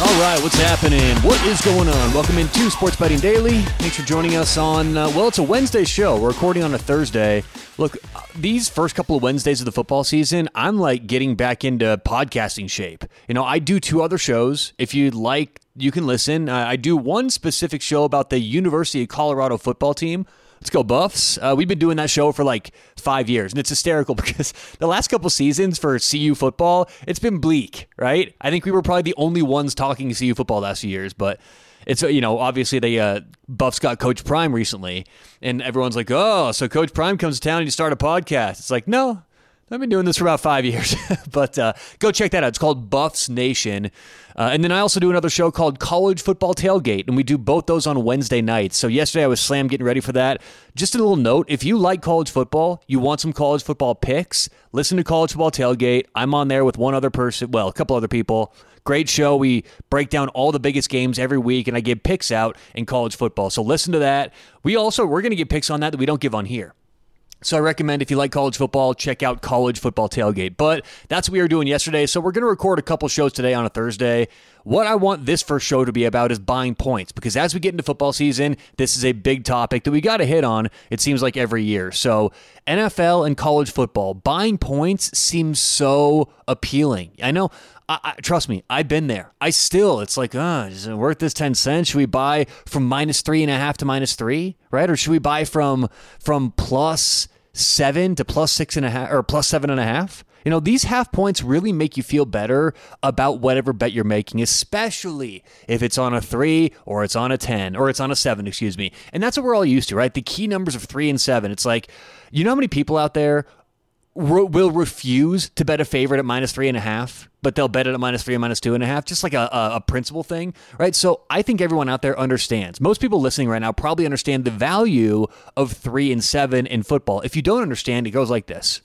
All right, what's happening? What is going on? Welcome into Sports Betting Daily. Thanks for joining us on, uh, well, it's a Wednesday show. We're recording on a Thursday. Look, these first couple of Wednesdays of the football season, I'm like getting back into podcasting shape. You know, I do two other shows. If you'd like, you can listen. Uh, I do one specific show about the University of Colorado football team. Let's go Buffs. Uh, we've been doing that show for like five years, and it's hysterical because the last couple seasons for CU football, it's been bleak, right? I think we were probably the only ones talking CU football last few years, but it's you know obviously they uh, Buffs got Coach Prime recently, and everyone's like, oh, so Coach Prime comes to town and you start a podcast. It's like no, I've been doing this for about five years, but uh, go check that out. It's called Buffs Nation. Uh, and then I also do another show called College Football Tailgate, and we do both those on Wednesday nights. So yesterday I was slam getting ready for that. Just a little note if you like college football, you want some college football picks, listen to College Football Tailgate. I'm on there with one other person, well, a couple other people. Great show. We break down all the biggest games every week, and I give picks out in college football. So listen to that. We also, we're going to get picks on that that we don't give on here. So I recommend if you like college football, check out College Football Tailgate. But that's what we were doing yesterday. So we're going to record a couple shows today on a Thursday. What I want this first show to be about is buying points because as we get into football season, this is a big topic that we got to hit on. It seems like every year. So NFL and college football, buying points seems so appealing. I know I, I, trust me, I've been there. I still, it's like, uh, is it worth this ten cents? Should we buy from minus three and a half to minus three, right? Or should we buy from from plus seven to plus six and a half, or plus seven and a half? You know, these half points really make you feel better about whatever bet you're making, especially if it's on a three or it's on a 10 or it's on a seven, excuse me. And that's what we're all used to, right? The key numbers of three and seven. It's like, you know how many people out there will refuse to bet a favorite at minus three and a half, but they'll bet it at minus three and minus two and a half, just like a, a, a, principle thing, right? So I think everyone out there understands. Most people listening right now probably understand the value of three and seven in football. If you don't understand, it goes like this.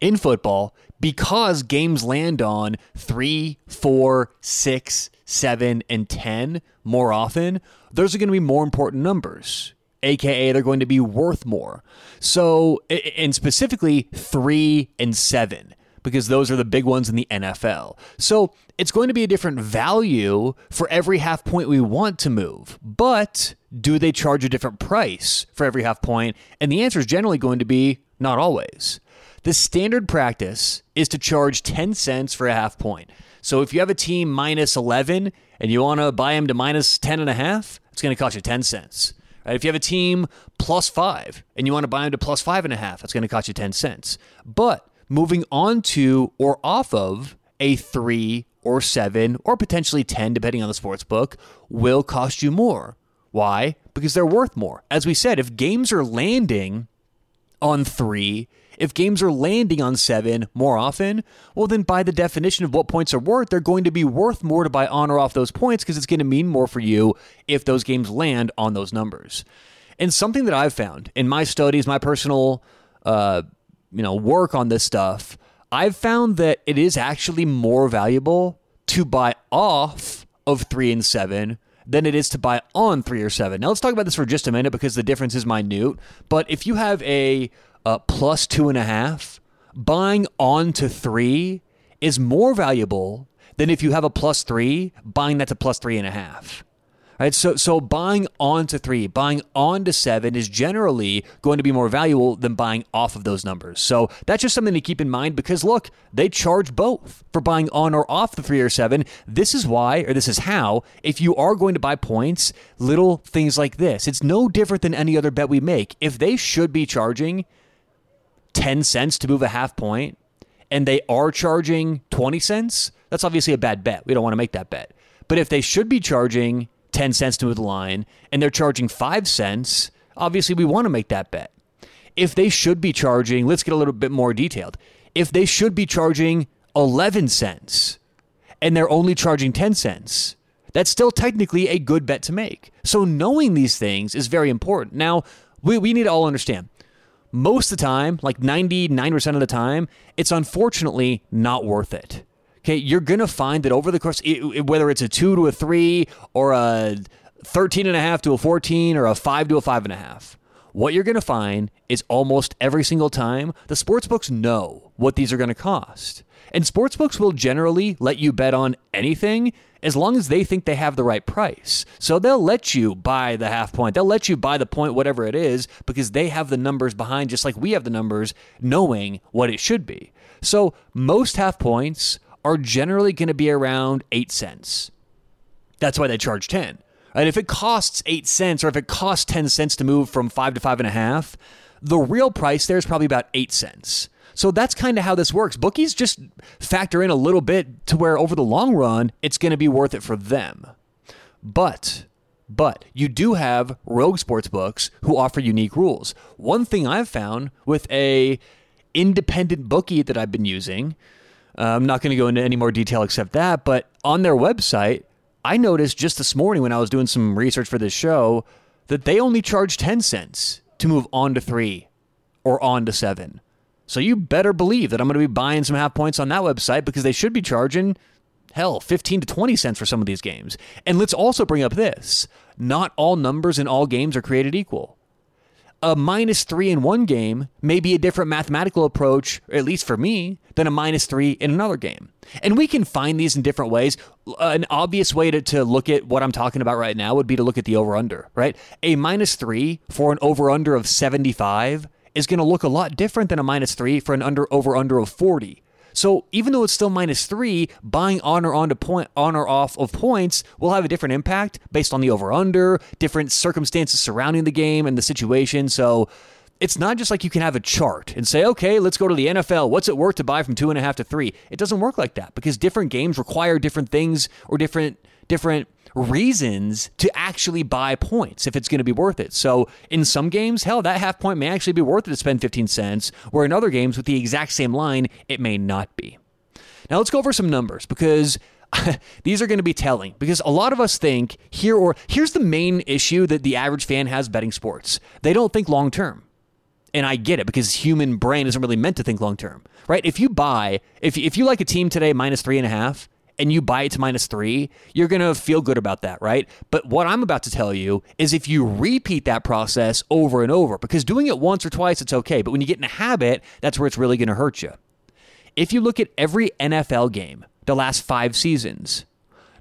In football, because games land on three, four, six, seven, and 10 more often, those are going to be more important numbers aka they're going to be worth more. So, and specifically three and seven, because those are the big ones in the NFL. So, it's going to be a different value for every half point we want to move. But do they charge a different price for every half point? And the answer is generally going to be not always. The standard practice is to charge 10 cents for a half point. So if you have a team minus 11 and you want to buy them to minus 10 and a half, it's going to cost you 10 cents. Right? If you have a team plus five and you want to buy them to plus five and a half, that's going to cost you 10 cents. But moving on to or off of a three or seven or potentially 10, depending on the sports book, will cost you more. Why? Because they're worth more. As we said, if games are landing on three, if games are landing on seven more often, well, then by the definition of what points are worth, they're going to be worth more to buy on or off those points because it's going to mean more for you if those games land on those numbers. And something that I've found in my studies, my personal, uh, you know, work on this stuff, I've found that it is actually more valuable to buy off of three and seven than it is to buy on three or seven. Now let's talk about this for just a minute because the difference is minute. But if you have a uh, plus two and a half, buying on to three is more valuable than if you have a plus three, buying that to plus three and a half. Right, so so buying onto three, buying onto seven is generally going to be more valuable than buying off of those numbers. So that's just something to keep in mind because look, they charge both for buying on or off the three or seven. This is why, or this is how, if you are going to buy points, little things like this. It's no different than any other bet we make. If they should be charging 10 cents to move a half point and they are charging 20 cents, that's obviously a bad bet. We don't want to make that bet. But if they should be charging 10 cents to the line and they're charging 5 cents, obviously we want to make that bet. If they should be charging, let's get a little bit more detailed. If they should be charging 11 cents and they're only charging 10 cents, that's still technically a good bet to make. So knowing these things is very important. Now, we, we need to all understand most of the time, like 99% of the time, it's unfortunately not worth it. Okay, you're to find that over the course, whether it's a two to a three or a 13 and a half to a 14 or a five to a five and a half, what you're to find is almost every single time the sports books know what these are to cost. And sportsbooks will generally let you bet on anything as long as they think they have the right price. So they'll let you buy the half point. They'll let you buy the point, whatever it is, because they have the numbers behind, just like we have the numbers, knowing what it should be. So most half points are generally going to be around 8 cents. That's why they charge 10. And if it costs 8 cents or if it costs 10 cents to move from 5 to 5.5, the real price there is probably about 8 cents. So that's kind of how this works. Bookies just factor in a little bit to where over the long run, it's going to be worth it for them. But but you do have rogue sports books who offer unique rules. One thing I've found with a independent bookie that I've been using, uh, I'm not going to go into any more detail except that, but on their website, I noticed just this morning when I was doing some research for this show that they only charge 10 cents to move on to 3 or on to 7. So you better believe that I'm going to be buying some half points on that website because they should be charging, hell, 15 to 20 cents for some of these games. And let's also bring up this not all numbers in all games are created equal. A minus three in one game may be a different mathematical approach, at least for me, than a minus three in another game. And we can find these in different ways. Uh, an obvious way to, to look at what I'm talking about right now would be to look at the over under, right? A minus three for an over under of 75 is going to look a lot different than a minus three for an under over under of 40. So even though it's still minus three, buying on or on to point on or off of points will have a different impact based on the over under, different circumstances surrounding the game and the situation. So it's not just like you can have a chart and say, okay, let's go to the NFL. What's it worth to buy from two and a half to three? It doesn't work like that because different games require different things or different different reasons to actually buy points if it's going to be worth it. So in some games, hell, that half point may actually be worth it to spend 15 cents, where in other games with the exact same line, it may not be. Now let's go over some numbers because these are going to be telling because a lot of us think here or here's the main issue that the average fan has betting sports. They don't think long term. And I get it because human brain isn't really meant to think long term, right? If you buy, if, if you like a team today minus three and a half, and you buy it to minus three, you're going to feel good about that, right? But what I'm about to tell you is if you repeat that process over and over, because doing it once or twice, it's okay. But when you get in a habit, that's where it's really going to hurt you. If you look at every NFL game, the last five seasons,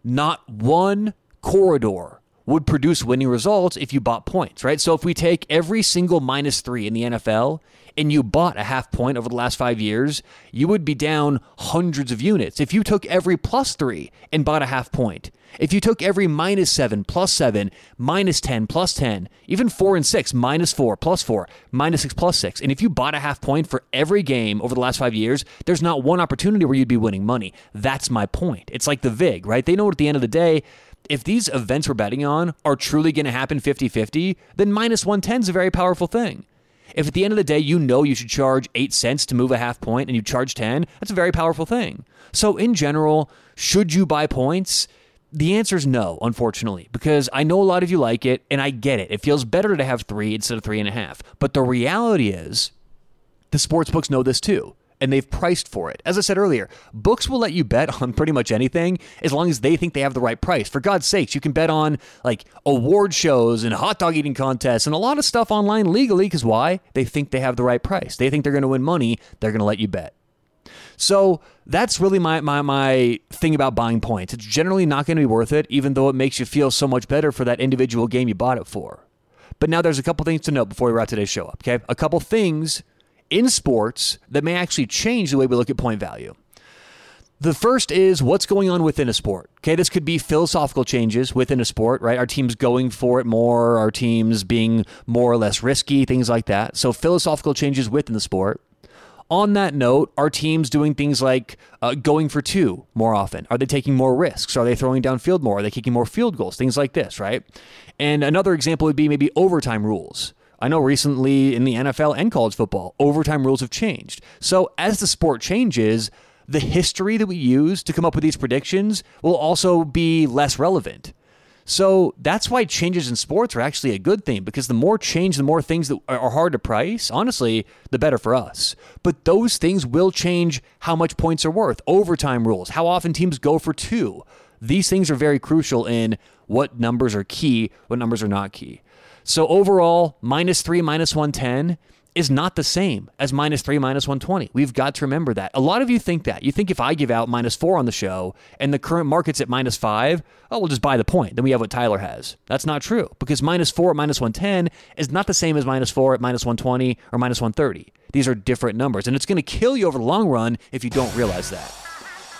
not one corridor would produce winning results if you bought points, right? So if we take every single minus three in the NFL and you bought a half point over the last five years, you would be down hundreds of units. If you took every plus three and bought a half point, if you took every minus seven, plus seven, minus 10, plus 10, even four and six, minus four, plus four, minus six, plus six, and if you bought a half point for every game over the last five years, there's not one opportunity where you'd be winning money. That's my point. It's like the VIG, right? They know at the end of the day, if these events we're betting on are truly going to happen 50 50, then minus 110 is a very powerful thing. If at the end of the day you know you should charge 8 cents to move a half point and you charge 10, that's a very powerful thing. So, in general, should you buy points? The answer is no, unfortunately, because I know a lot of you like it and I get it. It feels better to have three instead of three and a half. But the reality is, the sports books know this too and they've priced for it. As I said earlier, books will let you bet on pretty much anything as long as they think they have the right price. For God's sakes, you can bet on like award shows and hot dog eating contests and a lot of stuff online legally because why? They think they have the right price. They think they're going to win money. They're going to let you bet. So that's really my, my my thing about buying points. It's generally not going to be worth it, even though it makes you feel so much better for that individual game you bought it for. But now there's a couple things to note before we wrap today's show up. Okay, a couple things in sports that may actually change the way we look at point value. The first is what's going on within a sport. Okay, this could be philosophical changes within a sport, right? Our teams going for it more, our teams being more or less risky, things like that. So, philosophical changes within the sport. On that note, are teams doing things like uh, going for two more often? Are they taking more risks? Are they throwing downfield more? Are they kicking more field goals? Things like this, right? And another example would be maybe overtime rules. I know recently in the NFL and college football, overtime rules have changed. So as the sport changes, the history that we use to come up with these predictions will also be less relevant. So that's why changes in sports are actually a good thing because the more change, the more things that are hard to price, honestly, the better for us. But those things will change how much points are worth, overtime rules, how often teams go for two. These things are very crucial in what numbers are key, what numbers are not key. So overall, minus three, minus 110 is not the same as minus three, minus 120. We've got to remember that. A lot of you think that. You think if I give out minus four on the show and the current market's at minus five, oh, we'll just buy the point. Then we have what Tyler has. That's not true because minus four at minus 110 is not the same as minus four at minus 120 or minus 130. These are different numbers, and it's going to kill you over the long run if you don't realize that.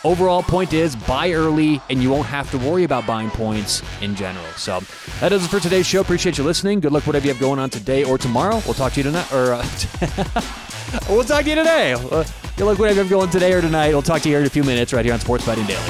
Overall, point is buy early, and you won't have to worry about buying points in general. So that does it for today's show. Appreciate you listening. Good luck, whatever you have going on today or tomorrow. We'll talk to you tonight, or uh, we'll talk to you today. Uh, good luck, whatever you have going today or tonight. We'll talk to you here in a few minutes right here on Sports Betting Daily.